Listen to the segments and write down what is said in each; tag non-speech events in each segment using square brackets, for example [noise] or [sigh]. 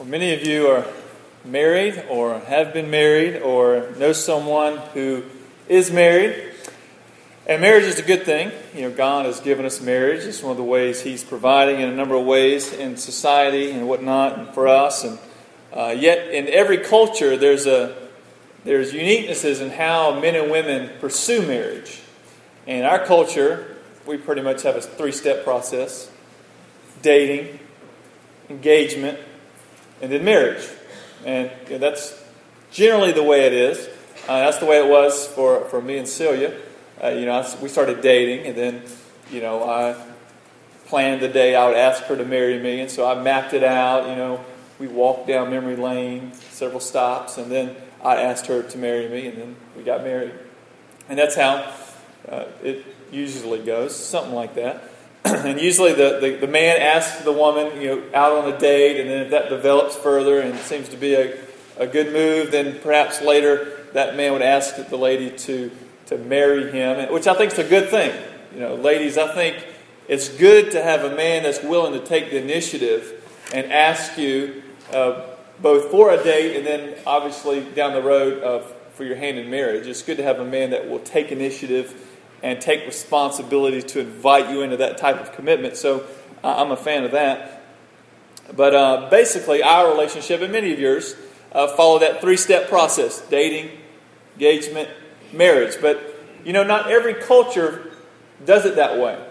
Well, many of you are married or have been married or know someone who is married. And marriage is a good thing. You know, God has given us marriage. It's one of the ways He's providing in a number of ways in society and whatnot and for us. And uh, yet, in every culture, there's a there's uniquenesses in how men and women pursue marriage. In our culture, we pretty much have a three-step process: dating, engagement, and then marriage. And you know, that's generally the way it is. Uh, that's the way it was for, for me and Celia. Uh, you know, I, we started dating, and then, you know, I planned the day I would ask her to marry me, and so I mapped it out. You know, we walked down memory lane, several stops, and then I asked her to marry me, and then we got married. And that's how uh, it usually goes, something like that. [clears throat] and usually the, the, the, man asks the woman, you know, out on a date, and then if that develops further and seems to be a, a good move, then perhaps later that man would ask the lady to, to marry him, which I think is a good thing. You know, ladies, I think it's good to have a man that's willing to take the initiative and ask you uh, both for a date and then obviously down the road of, for your hand in marriage. It's good to have a man that will take initiative and take responsibility to invite you into that type of commitment. So uh, I'm a fan of that. But uh, basically, our relationship and many of yours uh, follow that three step process dating, engagement, marriage. But, you know, not every culture does it that way.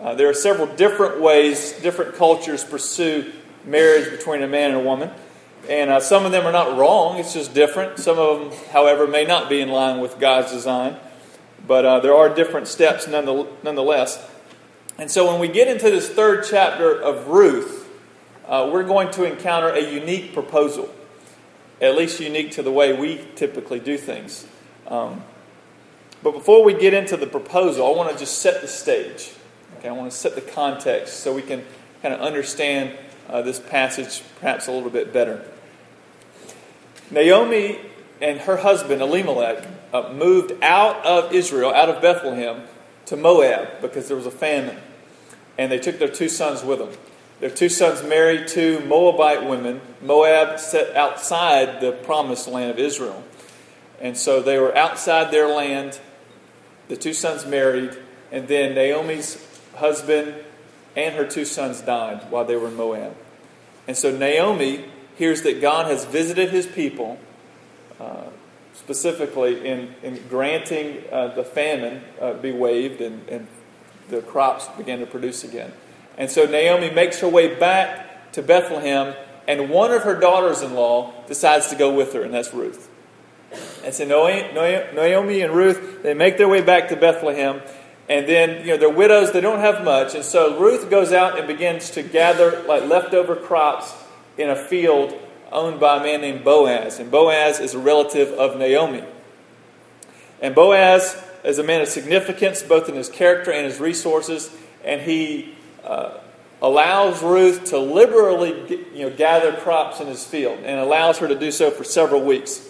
Uh, there are several different ways different cultures pursue marriage between a man and a woman. And uh, some of them are not wrong, it's just different. Some of them, however, may not be in line with God's design. But uh, there are different steps nonetheless. And so when we get into this third chapter of Ruth, uh, we're going to encounter a unique proposal, at least unique to the way we typically do things. Um, but before we get into the proposal, I want to just set the stage. Okay, I want to set the context so we can kind of understand uh, this passage perhaps a little bit better. Naomi and her husband, Elimelech, uh, moved out of Israel, out of Bethlehem, to Moab because there was a famine. And they took their two sons with them. Their two sons married two Moabite women. Moab set outside the promised land of Israel. And so they were outside their land. The two sons married. And then Naomi's husband and her two sons died while they were in Moab. And so Naomi hears that God has visited his people. Uh, specifically in, in granting uh, the famine uh, be waived and, and the crops begin to produce again. And so Naomi makes her way back to Bethlehem, and one of her daughters in law decides to go with her, and that's Ruth. And so Naomi and Ruth, they make their way back to Bethlehem, and then, you know, they're widows, they don't have much. And so Ruth goes out and begins to gather like leftover crops in a field owned by a man named Boaz. And Boaz is a relative of Naomi. And Boaz is a man of significance, both in his character and his resources. And he uh, allows Ruth to liberally you know, gather crops in his field and allows her to do so for several weeks.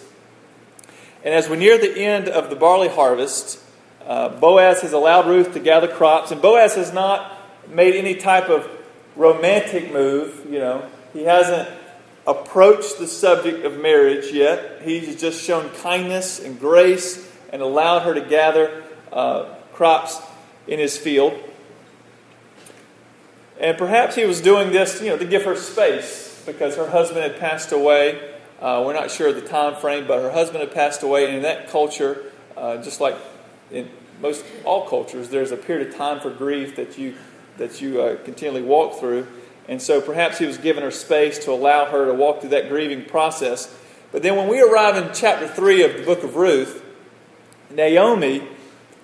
And as we near the end of the barley harvest, uh, Boaz has allowed Ruth to gather crops. And Boaz has not made any type of romantic move. You know, he hasn't approached the subject of marriage yet. He's just shown kindness and grace and allowed her to gather uh, crops in his field. And perhaps he was doing this, you know, to give her space because her husband had passed away. Uh, we're not sure of the time frame, but her husband had passed away, and in that culture, uh, just like in most all cultures, there's a period of time for grief that you that you uh, continually walk through. And so perhaps he was giving her space to allow her to walk through that grieving process. But then when we arrive in chapter 3 of the book of Ruth, Naomi,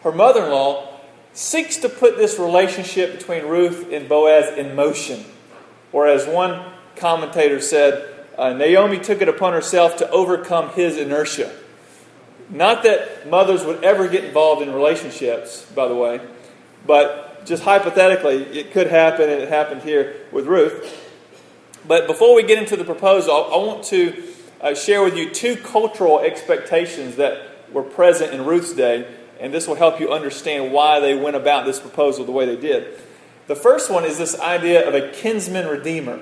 her mother in law, seeks to put this relationship between Ruth and Boaz in motion. Or as one commentator said, uh, Naomi took it upon herself to overcome his inertia. Not that mothers would ever get involved in relationships, by the way, but just hypothetically, it could happen, and it happened here with Ruth. But before we get into the proposal, I want to uh, share with you two cultural expectations that were present in Ruth's day, and this will help you understand why they went about this proposal the way they did. The first one is this idea of a kinsman redeemer.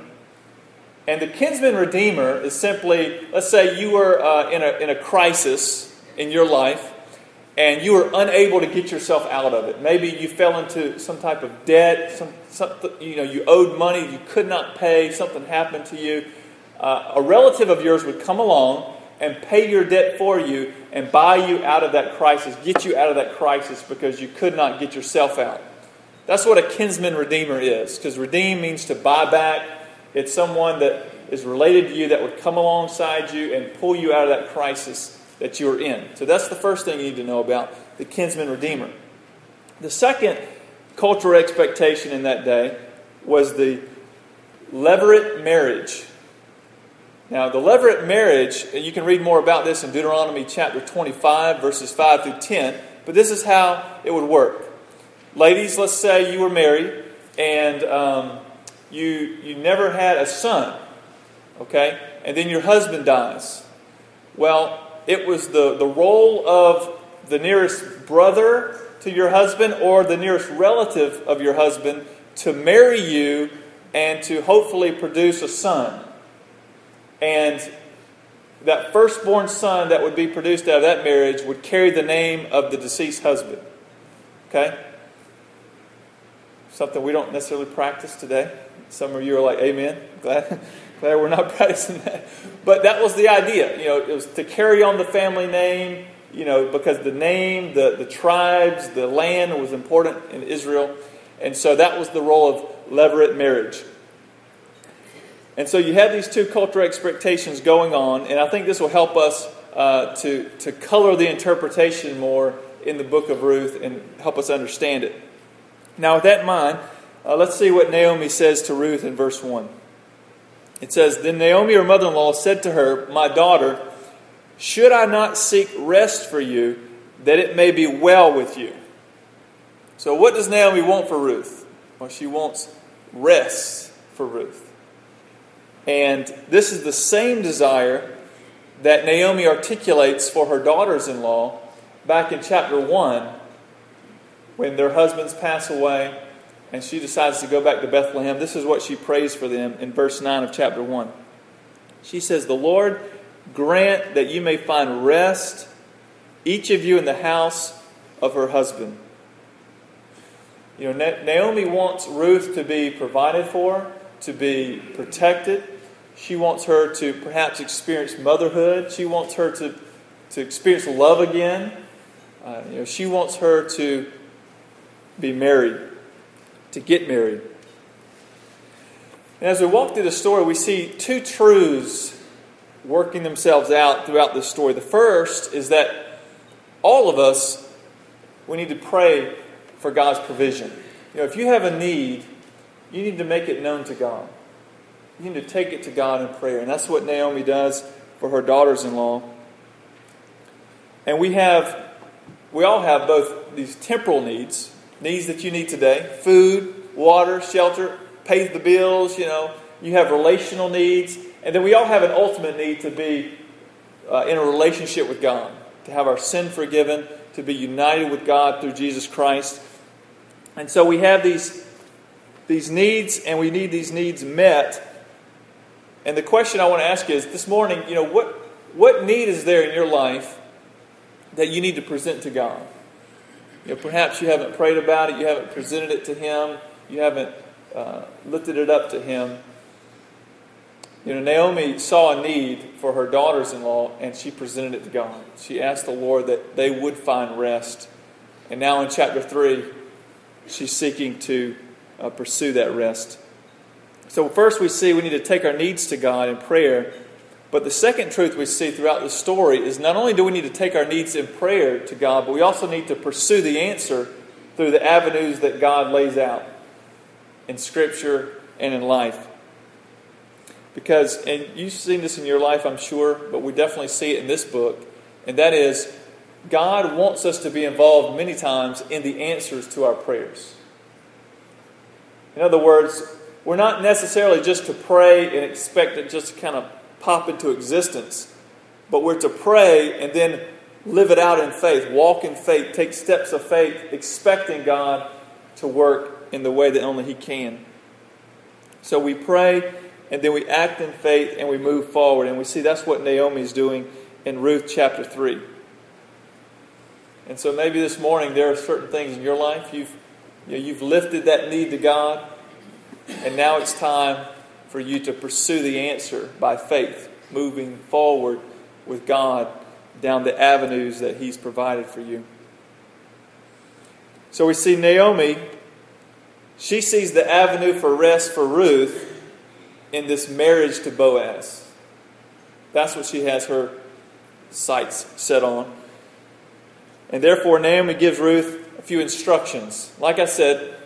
And the kinsman redeemer is simply, let's say you were uh, in, a, in a crisis in your life and you were unable to get yourself out of it. Maybe you fell into some type of debt, some, you know, you owed money you could not pay, something happened to you. Uh, a relative of yours would come along and pay your debt for you and buy you out of that crisis, get you out of that crisis because you could not get yourself out. That's what a kinsman redeemer is, because redeem means to buy back. It's someone that is related to you that would come alongside you and pull you out of that crisis that you are in. So that's the first thing you need to know about the kinsman redeemer. The second cultural expectation in that day was the levirate marriage. Now, the levirate marriage, and you can read more about this in Deuteronomy chapter 25, verses 5 through 10, but this is how it would work. Ladies, let's say you were married and um, you, you never had a son, okay? And then your husband dies. Well, it was the, the role of the nearest brother to your husband or the nearest relative of your husband to marry you and to hopefully produce a son. And that firstborn son that would be produced out of that marriage would carry the name of the deceased husband. Okay? something we don't necessarily practice today. Some of you are like, Amen. [laughs] Glad, glad we're not [laughs] practicing that. But that was the idea. You know, it was to carry on the family name, you know, because the name, the, the tribes, the land was important in Israel. And so that was the role of levirate marriage. And so you have these two cultural expectations going on, and I think this will help us uh, to, to color the interpretation more in the book of Ruth and help us understand it. Now, with that in mind, uh, let's see what Naomi says to Ruth in verse 1. It says, Then Naomi, her mother in law, said to her, My daughter, should I not seek rest for you, that it may be well with you? So, what does Naomi want for Ruth? Well, she wants rest for Ruth. And this is the same desire that Naomi articulates for her daughters in law back in chapter 1 when their husbands pass away and she decides to go back to Bethlehem, this is what she prays for them in verse 9 of chapter 1. She says, The Lord grant that you may find rest, each of you in the house of her husband. You know, Naomi wants Ruth to be provided for, to be protected. She wants her to perhaps experience motherhood. She wants her to, to experience love again. Uh, you know, she wants her to be married, to get married. And as we walk through the story, we see two truths working themselves out throughout this story. The first is that all of us, we need to pray for God's provision. You know, if you have a need, you need to make it known to God. You need to take it to God in prayer. And that's what Naomi does for her daughters in law. And we have, we all have both these temporal needs needs that you need today food, water, shelter, pays the bills, you know, you have relational needs. And then we all have an ultimate need to be uh, in a relationship with God, to have our sin forgiven, to be united with God through Jesus Christ. And so we have these, these needs, and we need these needs met. And the question I want to ask is this morning, you know, what, what need is there in your life that you need to present to God? You know, perhaps you haven't prayed about it, you haven't presented it to Him, you haven't uh, lifted it up to Him. You know, Naomi saw a need for her daughters in law and she presented it to God. She asked the Lord that they would find rest. And now in chapter 3, she's seeking to uh, pursue that rest. So, first we see we need to take our needs to God in prayer but the second truth we see throughout the story is not only do we need to take our needs in prayer to God, but we also need to pursue the answer through the avenues that God lays out in Scripture and in life. Because, and you've seen this in your life, I'm sure, but we definitely see it in this book, and that is God wants us to be involved many times in the answers to our prayers. In other words, we're not necessarily just to pray and expect it just to kind of pop into existence, but we're to pray and then live it out in faith, walk in faith, take steps of faith, expecting God to work in the way that only He can. So we pray and then we act in faith and we move forward. And we see that's what Naomi is doing in Ruth chapter 3. And so maybe this morning there are certain things in your life you've, you know, you've lifted that need to God, and now it's time for you to pursue the answer by faith, moving forward with God down the avenues that He's provided for you. So we see Naomi, she sees the avenue for rest for Ruth in this marriage to Boaz. That's what she has her sights set on. And therefore, Naomi gives Ruth a few instructions. Like I said,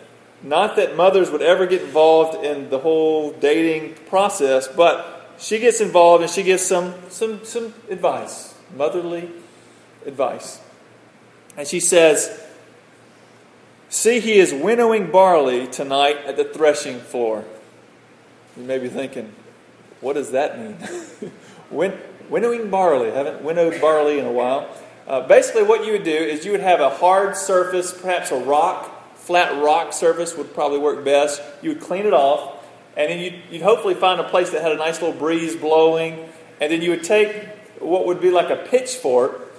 not that mothers would ever get involved in the whole dating process, but she gets involved and she gives some, some, some advice, motherly advice. And she says, See, he is winnowing barley tonight at the threshing floor. You may be thinking, what does that mean? [laughs] Win- winnowing barley. haven't winnowed barley in a while. Uh, basically, what you would do is you would have a hard surface, perhaps a rock, flat rock surface would probably work best. You would clean it off, and then you'd, you'd hopefully find a place that had a nice little breeze blowing, and then you would take what would be like a pitchfork,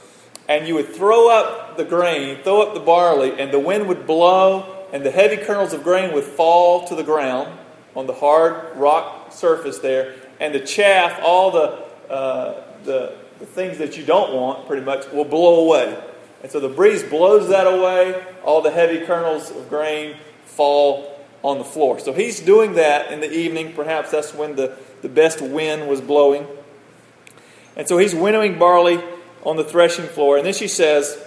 and you would throw up the grain, throw up the barley, and the wind would blow, and the heavy kernels of grain would fall to the ground on the hard rock surface there, and the chaff, all the, uh, the the things that you don't want, pretty much, will blow away. And so the breeze blows that away. All the heavy kernels of grain fall on the floor. So he's doing that in the evening. Perhaps that's when the, the best wind was blowing. And so he's winnowing barley on the threshing floor. And then she says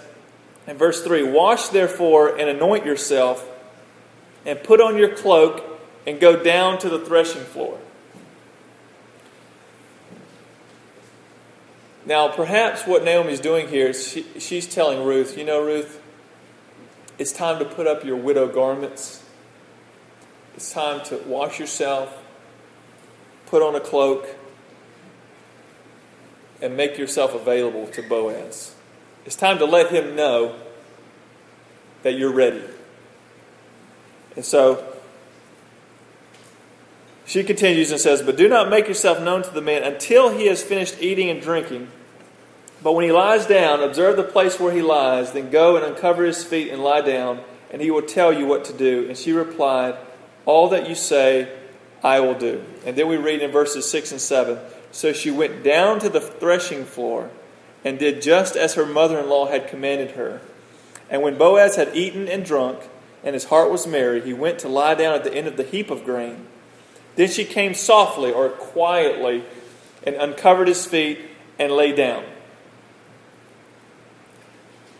in verse 3 Wash therefore and anoint yourself, and put on your cloak, and go down to the threshing floor. Now, perhaps what Naomi's doing here is she, she's telling Ruth, you know, Ruth, it's time to put up your widow garments. It's time to wash yourself, put on a cloak, and make yourself available to Boaz. It's time to let him know that you're ready. And so she continues and says, But do not make yourself known to the man until he has finished eating and drinking. But when he lies down, observe the place where he lies, then go and uncover his feet and lie down, and he will tell you what to do. And she replied, All that you say, I will do. And then we read in verses 6 and 7 So she went down to the threshing floor and did just as her mother in law had commanded her. And when Boaz had eaten and drunk, and his heart was merry, he went to lie down at the end of the heap of grain. Then she came softly or quietly and uncovered his feet and lay down.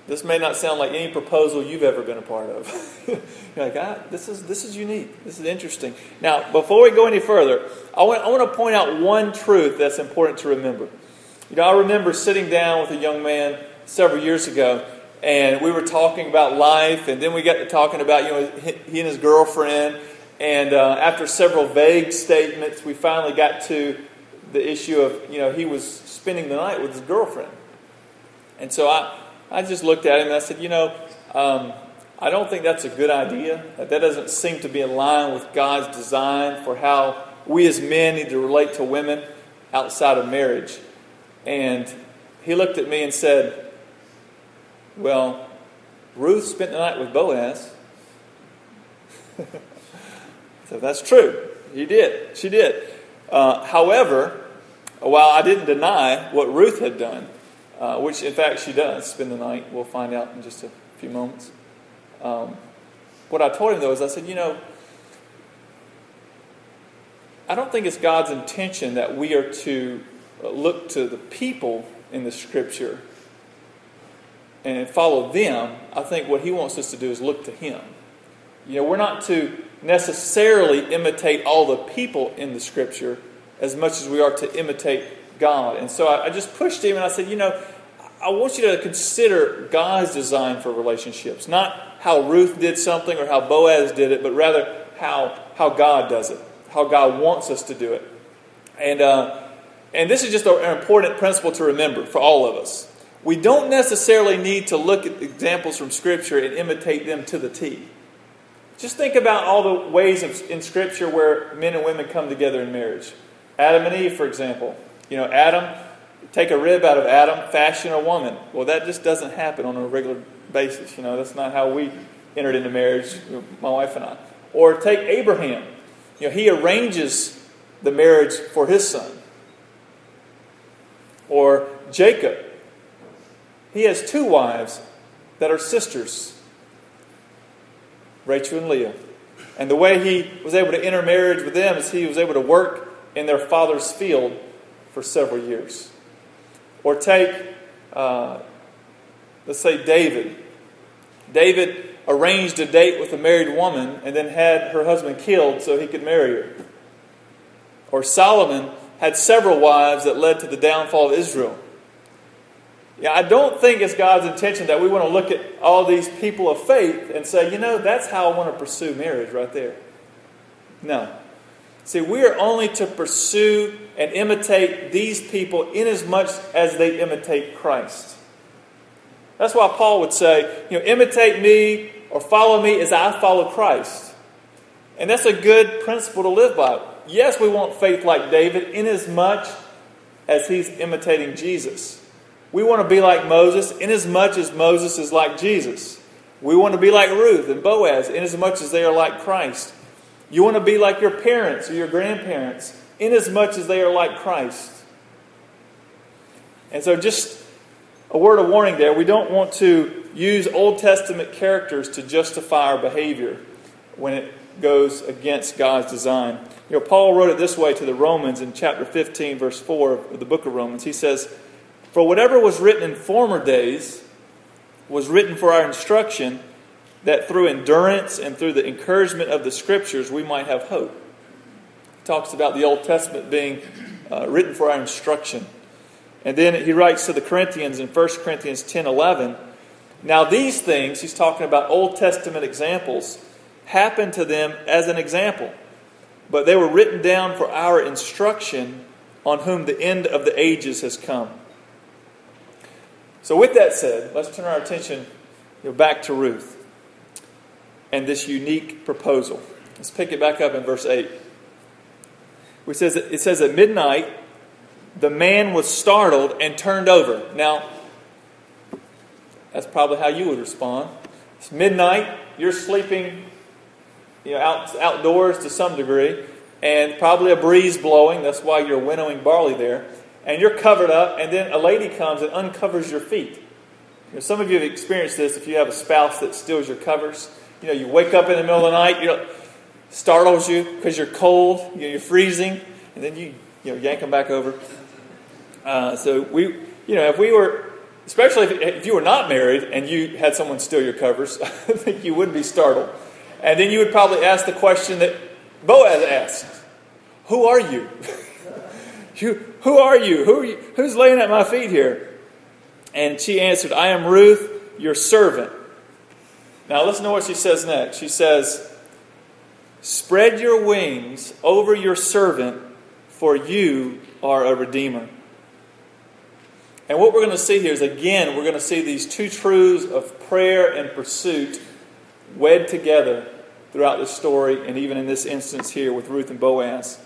This may not sound like any proposal you've ever been a part of. [laughs] You're like, ah, this is this is unique. This is interesting. Now, before we go any further, I want, I want to point out one truth that's important to remember. You know, I remember sitting down with a young man several years ago, and we were talking about life, and then we got to talking about you know he and his girlfriend, and uh, after several vague statements, we finally got to the issue of, you know, he was spending the night with his girlfriend. And so I, I just looked at him and I said, you know, um, I don't think that's a good idea. That, doesn't seem to be in line with God's design for how we as men need to relate to women outside of marriage. And he looked at me and said, Well, Ruth spent the night with Boaz. [laughs] So that's true. He did. She did. Uh, however, while I didn't deny what Ruth had done, uh, which in fact she does spend the night, we'll find out in just a few moments. Um, what I told him though is I said, you know, I don't think it's God's intention that we are to look to the people in the scripture and follow them. I think what He wants us to do is look to Him. You know, we're not to necessarily imitate all the people in the scripture as much as we are to imitate God. And so I, I just pushed him and I said, you know, I want you to consider God's design for relationships, not how Ruth did something or how Boaz did it, but rather how, how God does it, how God wants us to do it. And, uh, and this is just an important principle to remember for all of us. We don't necessarily need to look at examples from Scripture and imitate them to the T. Just think about all the ways in Scripture where men and women come together in marriage. Adam and Eve, for example. You know, Adam, take a rib out of Adam, fashion a woman. Well, that just doesn't happen on a regular basis. You know, that's not how we entered into marriage, my wife and I. Or take Abraham. You know, he arranges the marriage for his son. Or Jacob. He has two wives that are sisters, Rachel and Leah. And the way he was able to enter marriage with them is he was able to work in their father's field for several years. Or take, uh, let's say, David. David arranged a date with a married woman and then had her husband killed so he could marry her. Or Solomon had several wives that led to the downfall of Israel. Yeah, I don't think it's God's intention that we want to look at all these people of faith and say, you know, that's how I want to pursue marriage right there. No. See, we are only to pursue and imitate these people inasmuch as much as they imitate Christ. That's why Paul would say, you know, imitate me or follow me as I follow Christ. And that's a good principle to live by. Yes, we want faith like David inasmuch as much as he's imitating Jesus. We want to be like Moses inasmuch as much as Moses is like Jesus. We want to be like Ruth and Boaz inasmuch as they are like Christ. You want to be like your parents or your grandparents inasmuch as much as they are like Christ. And so, just a word of warning there we don't want to use Old Testament characters to justify our behavior when it goes against God's design. You know, Paul wrote it this way to the Romans in chapter 15, verse 4 of the book of Romans. He says, For whatever was written in former days was written for our instruction, that through endurance and through the encouragement of the Scriptures we might have hope. He talks about the Old Testament being uh, written for our instruction. And then he writes to the Corinthians in 1 Corinthians 10 11, Now these things, he's talking about Old Testament examples, happened to them as an example but they were written down for our instruction on whom the end of the ages has come. So, with that said, let's turn our attention back to Ruth and this unique proposal. Let's pick it back up in verse 8. It says, it says at midnight, the man was startled and turned over. Now, that's probably how you would respond. It's midnight, you're sleeping you know, out, outdoors to some degree, and probably a breeze blowing. That's why you're winnowing barley there. And you're covered up, and then a lady comes and uncovers your feet. You know, some of you have experienced this if you have a spouse that steals your covers. You know, you wake up in the middle of the night, you know, startles you because you're cold, you're freezing, and then you, you know, yank them back over. Uh, so we, you know, if we were, especially if, if you were not married and you had someone steal your covers, [laughs] I think you wouldn't be startled. And then you would probably ask the question that Boaz asked Who are you? [laughs] you who are you? Who are you? Who's laying at my feet here? And she answered, I am Ruth, your servant. Now listen to what she says next. She says, Spread your wings over your servant, for you are a redeemer. And what we're going to see here is again, we're going to see these two truths of prayer and pursuit wed together throughout the story, and even in this instance here with Ruth and Boaz.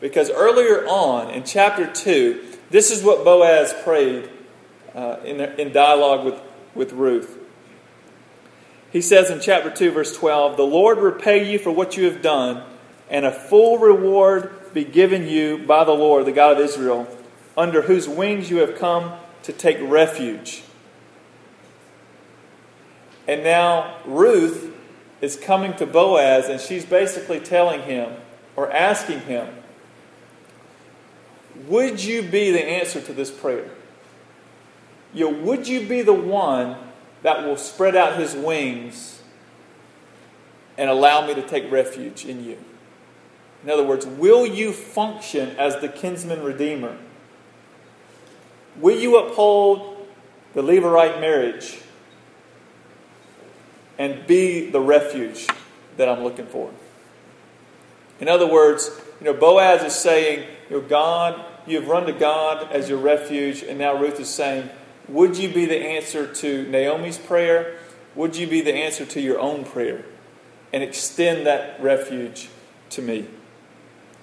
Because earlier on in chapter 2, this is what Boaz prayed uh, in, in dialogue with, with Ruth. He says in chapter 2, verse 12, The Lord repay you for what you have done, and a full reward be given you by the Lord, the God of Israel, under whose wings you have come to take refuge. And now Ruth is coming to Boaz, and she's basically telling him or asking him, Would you be the answer to this prayer? You know, would you be the one that will spread out his wings and allow me to take refuge in you? In other words, will you function as the kinsman redeemer? Will you uphold the Levirate marriage? and be the refuge that I'm looking for. In other words, you know, Boaz is saying, you know, God, you've run to God as your refuge, and now Ruth is saying, would you be the answer to Naomi's prayer? Would you be the answer to your own prayer? And extend that refuge to me.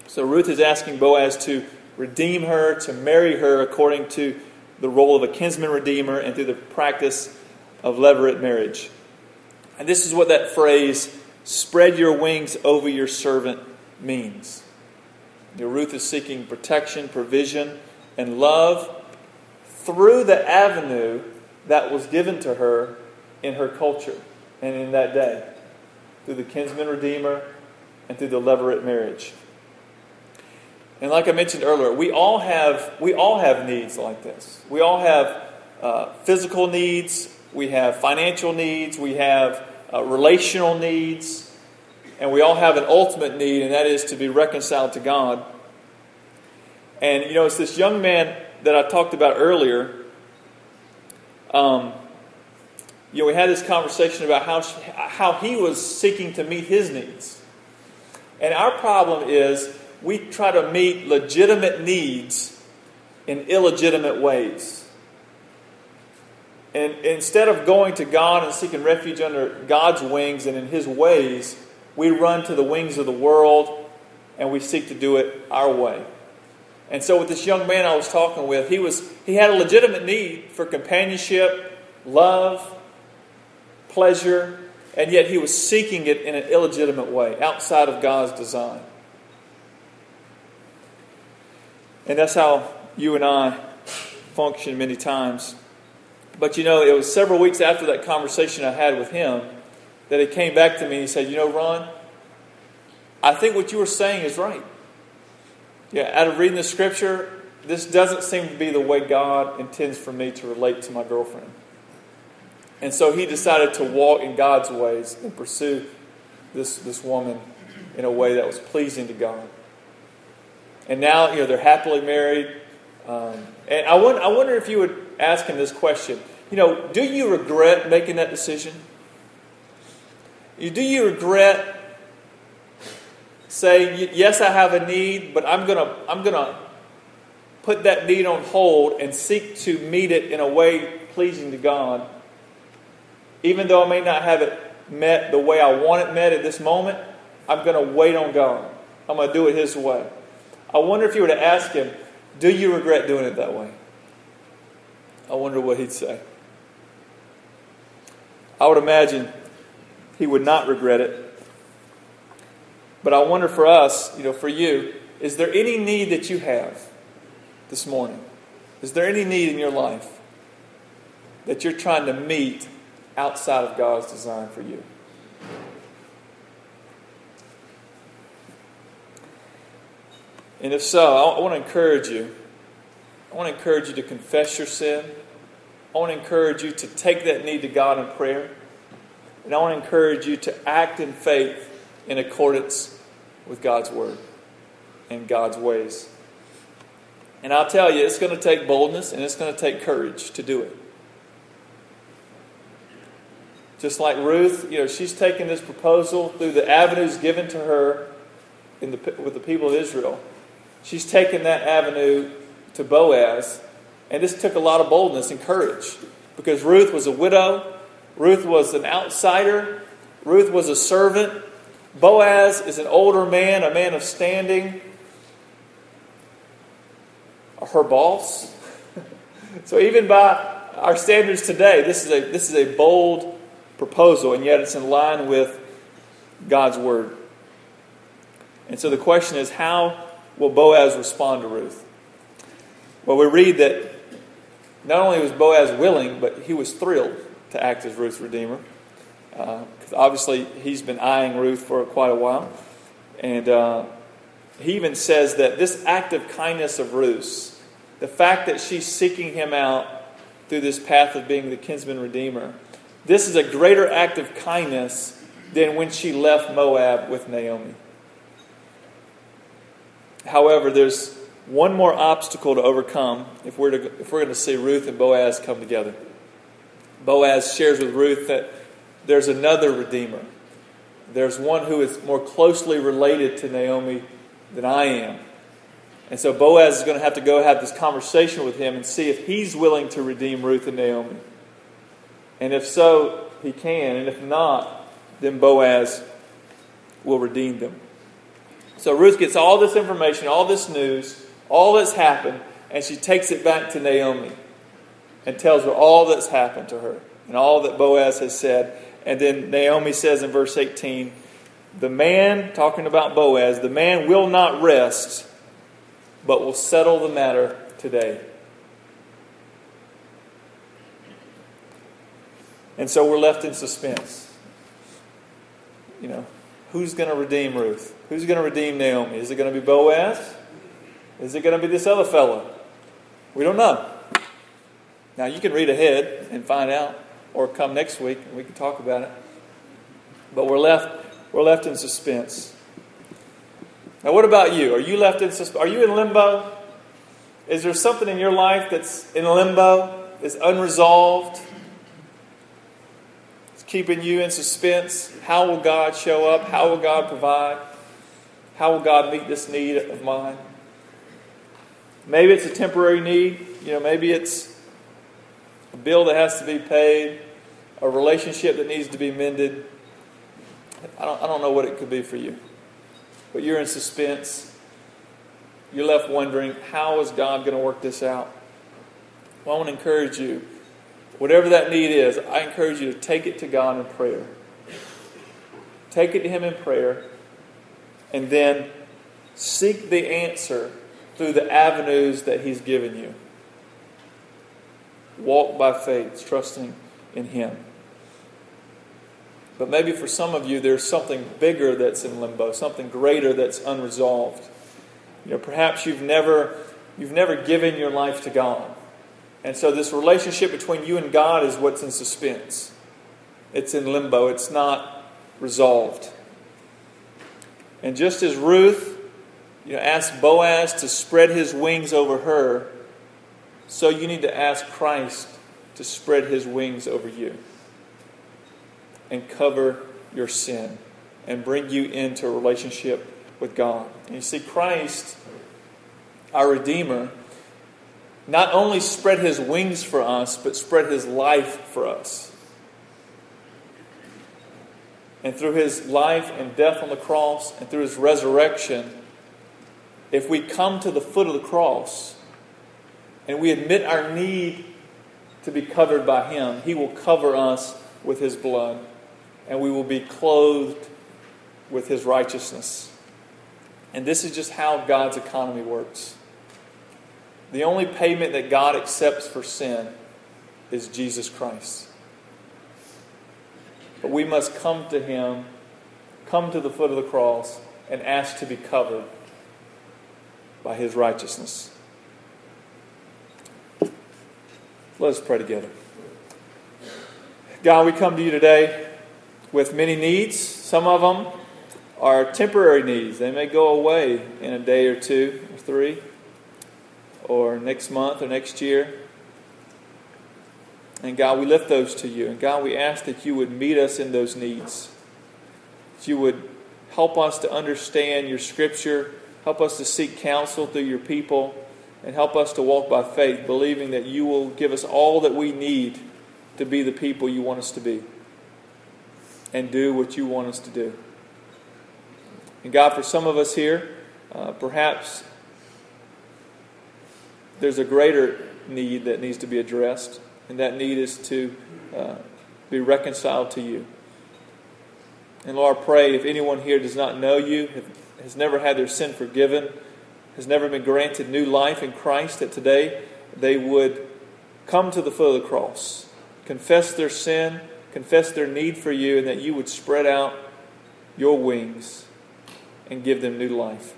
So Ruth is asking Boaz to redeem her, to marry her according to the role of a kinsman redeemer and through the practice of levirate marriage. And this is what that phrase, spread your wings over your servant, means. You know, Ruth is seeking protection, provision, and love through the avenue that was given to her in her culture and in that day through the kinsman redeemer and through the levirate marriage. And like I mentioned earlier, we all have we all have needs like this. We all have uh, physical needs, we have financial needs, we have uh, relational needs, and we all have an ultimate need, and that is to be reconciled to God. And you know, it's this young man that I talked about earlier. Um, you know, we had this conversation about how how he was seeking to meet his needs, and our problem is we try to meet legitimate needs in illegitimate ways. And instead of going to God and seeking refuge under God's wings and in His ways, we run to the wings of the world and we seek to do it our way. And so, with this young man I was talking with, he, was, he had a legitimate need for companionship, love, pleasure, and yet he was seeking it in an illegitimate way, outside of God's design. And that's how you and I function many times. But you know, it was several weeks after that conversation I had with him that he came back to me and he said, You know, Ron, I think what you were saying is right. Yeah, out of reading the scripture, this doesn't seem to be the way God intends for me to relate to my girlfriend. And so he decided to walk in God's ways and pursue this, this woman in a way that was pleasing to God and now you know they're happily married. Um, and I wonder, I wonder if you would ask him this question. You know, do you regret making that decision? Do you regret saying, "Yes, I have a need, but I'm gonna I'm gonna put that need on hold and seek to meet it in a way pleasing to God, even though I may not have it met the way I want it met at this moment? I'm going to wait on God. I'm going to do it His way." I wonder if you were to ask him, Do you regret doing it that way? I wonder what he'd say. I would imagine he would not regret it. But I wonder for us, you know, for you, is there any need that you have this morning? Is there any need in your life that you're trying to meet outside of God's design for you? And if so, I want to encourage you. I want to encourage you to confess your sin. I want to encourage you to take that need to God in prayer. And I want to encourage you to act in faith in accordance with God's word and God's ways. And I'll tell you, it's going to take boldness and it's going to take courage to do it. Just like Ruth, you know, she's taken this proposal through the avenues given to her in the, with the people of Israel she's taken that avenue to Boaz. And this took a lot of boldness and courage because Ruth was a widow, Ruth was an outsider, Ruth was a servant. Boaz is an older man, a man of standing, her boss. [laughs] so even by our standards today, this is a this is a bold proposal, and yet it's in line with God's word. And so the question is, how will Boaz respond to Ruth? Well, we read that not only was Boaz willing, but he was thrilled to act as Ruth's redeemer. Because uh, obviously he's been eyeing Ruth for quite a while. And uh, he even says that this act of kindness of Ruth's, the fact that she's seeking him out through this path of being the kinsman redeemer, this is a greater act of kindness than when she left Moab with Naomi. However, there's one more obstacle to overcome if we're, to, if we're going to see Ruth and Boaz come together. Boaz shares with Ruth that there's another Redeemer. There's one who is more closely related to Naomi than I am. And so Boaz is going to have to go have this conversation with him and see if he's willing to redeem Ruth and Naomi. And if so, he can. And if not, then Boaz will redeem them. So Ruth gets all this information, all this news, all that's happened, and she takes it back to Naomi and tells her all that's happened to her and all that Boaz has said. And then Naomi says in verse 18, the man, talking about Boaz, the man will not rest, but will settle the matter today. And so we're left in suspense. You know, who's going to redeem Ruth? Who's going to redeem Naomi? Is it going to be Boaz? Is it going to be this other fellow? We don't know. Now, you can read ahead and find out, or come next week and we can talk about it. But we're left, we're left in suspense. Now, what about you? Are you left in suspense? Are you in limbo? Is there something in your life that's in limbo, is unresolved? It's keeping you in suspense. How will God show up? How will God provide? How will God meet this need of mine? Maybe it's a temporary need. You know, maybe it's bill that has to be paid, a relationship that needs to be mended. I don't, I don't know what it could be for you. But you're in suspense. You're left wondering, how is God going to work this out? Well, I want to encourage you. Whatever that need is, I encourage you to take it to God in prayer. Take it to Him in prayer, and then seek the answer through the avenues that He's given you. Walk by faith, trusting in Him. But maybe for some of you, there's something bigger that's in limbo, something greater that's unresolved. You know, perhaps you've never, you've never given your life to God. And so this relationship between you and God is what's in suspense. It's in limbo, it's not resolved. And just as Ruth you know, asked Boaz to spread his wings over her, so you need to ask Christ to spread his wings over you and cover your sin and bring you into a relationship with God. And you see, Christ, our Redeemer, not only spread his wings for us, but spread his life for us. And through his life and death on the cross and through his resurrection, if we come to the foot of the cross and we admit our need to be covered by him, he will cover us with his blood and we will be clothed with his righteousness. And this is just how God's economy works. The only payment that God accepts for sin is Jesus Christ. But we must come to Him, come to the foot of the cross, and ask to be covered by His righteousness. Let us pray together. God, we come to you today with many needs. Some of them are temporary needs. They may go away in a day or two or three, or next month or next year. And God, we lift those to you. And God, we ask that you would meet us in those needs. That you would help us to understand your scripture, help us to seek counsel through your people, and help us to walk by faith, believing that you will give us all that we need to be the people you want us to be and do what you want us to do. And God, for some of us here, uh, perhaps there's a greater need that needs to be addressed, and that need is to uh, be reconciled to you. And Lord, I pray if anyone here does not know you, has never had their sin forgiven, has never been granted new life in Christ, that today they would come to the foot of the cross, confess their sin, confess their need for you, and that you would spread out your wings and give them new life.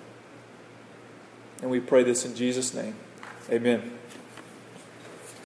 And we pray this in Jesus' name. Amen.